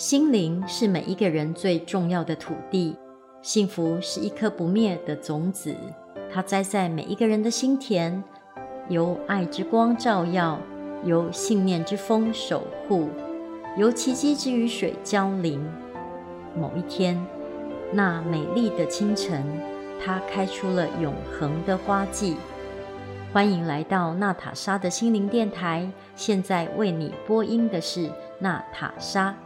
心灵是每一个人最重要的土地，幸福是一颗不灭的种子，它栽在每一个人的心田，由爱之光照耀，由信念之风守护，由奇迹之雨水浇淋。某一天，那美丽的清晨，它开出了永恒的花季。欢迎来到娜塔莎的心灵电台，现在为你播音的是娜塔莎。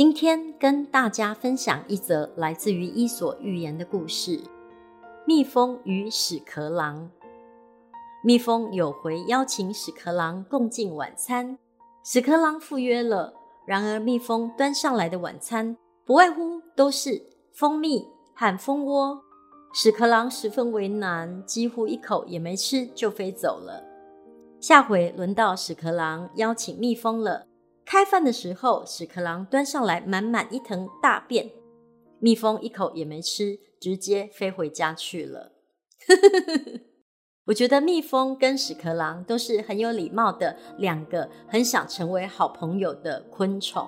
今天跟大家分享一则来自于《伊索寓言》的故事：蜜蜂与屎壳郎。蜜蜂有回邀请屎壳郎共进晚餐，屎壳郎赴约了。然而，蜜蜂端上来的晚餐不外乎都是蜂蜜和蜂窝。屎壳郎十分为难，几乎一口也没吃就飞走了。下回轮到屎壳郎邀请蜜蜂了。开饭的时候，屎壳郎端上来满满一腾大便，蜜蜂一口也没吃，直接飞回家去了。我觉得蜜蜂跟屎壳郎都是很有礼貌的两个很想成为好朋友的昆虫，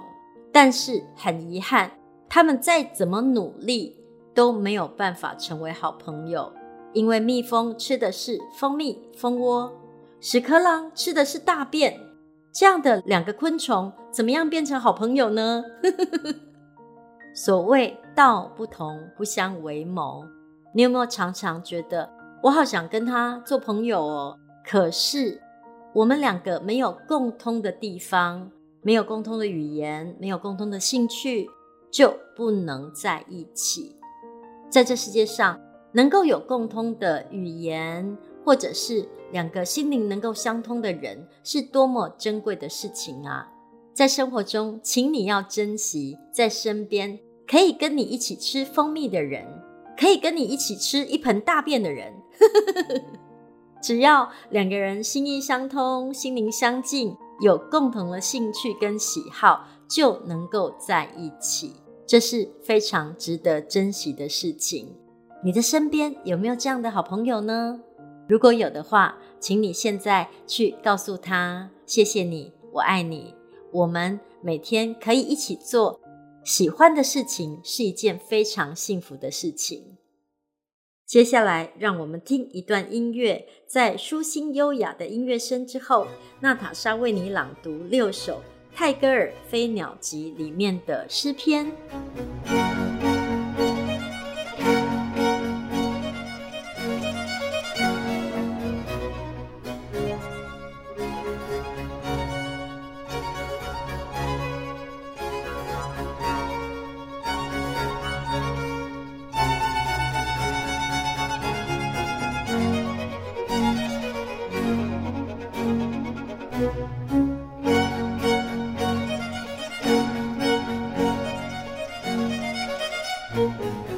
但是很遗憾，他们再怎么努力都没有办法成为好朋友，因为蜜蜂吃的是蜂蜜、蜂窝，屎壳郎吃的是大便。这样的两个昆虫怎么样变成好朋友呢？所谓道不同，不相为谋。你有没有常常觉得我好想跟他做朋友哦？可是我们两个没有共通的地方，没有共通的语言，没有共通的兴趣，就不能在一起。在这世界上，能够有共通的语言，或者是两个心灵能够相通的人，是多么珍贵的事情啊！在生活中，请你要珍惜在身边可以跟你一起吃蜂蜜的人，可以跟你一起吃一盆大便的人。只要两个人心意相通、心灵相近，有共同的兴趣跟喜好，就能够在一起，这是非常值得珍惜的事情。你的身边有没有这样的好朋友呢？如果有的话，请你现在去告诉他：“谢谢你，我爱你。”我们每天可以一起做喜欢的事情，是一件非常幸福的事情。接下来，让我们听一段音乐，在舒心优雅的音乐声之后，娜塔莎为你朗读六首泰戈尔《飞鸟集》里面的诗篇。Música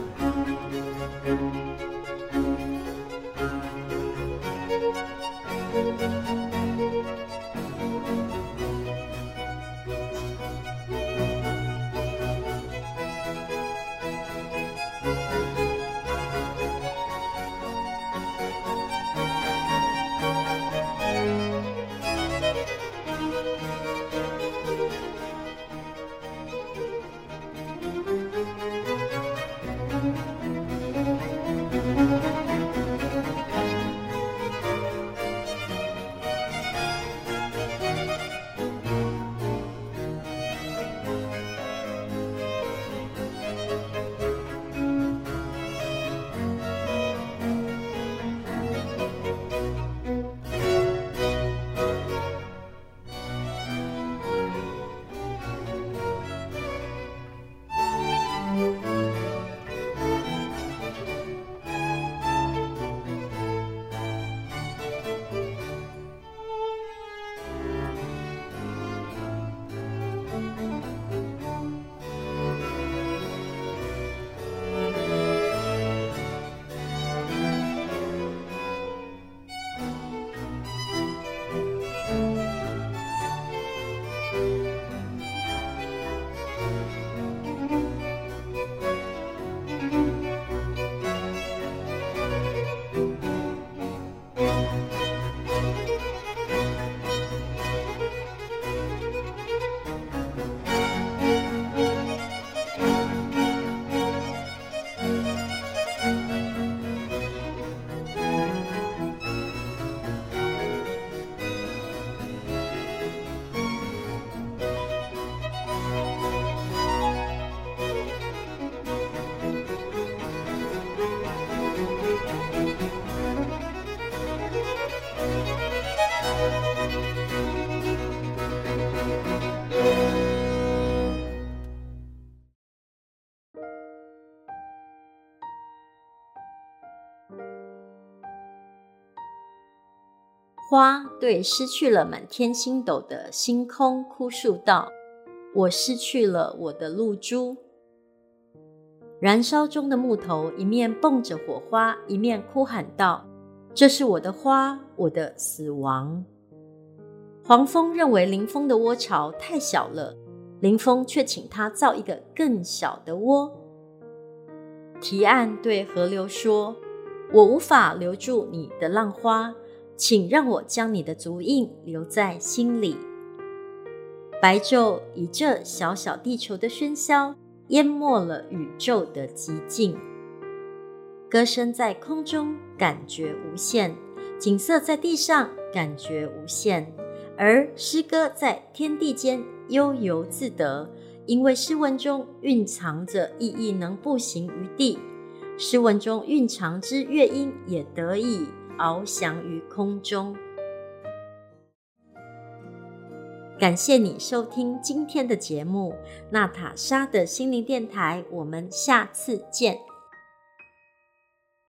花对失去了满天星斗的星空哭诉道：“我失去了我的露珠。”燃烧中的木头一面蹦着火花，一面哭喊道：“这是我的花，我的死亡。”黄蜂认为林峰的窝巢太小了，林峰却请他造一个更小的窝。提案对河流说：“我无法留住你的浪花。”请让我将你的足印留在心里。白昼以这小小地球的喧嚣淹没了宇宙的寂静。歌声在空中感觉无限，景色在地上感觉无限，而诗歌在天地间悠游自得，因为诗文中蕴藏着意义，能步行于地；诗文中蕴藏之乐音也得以。翱翔于空中。感谢你收听今天的节目《娜塔莎的心灵电台》，我们下次见。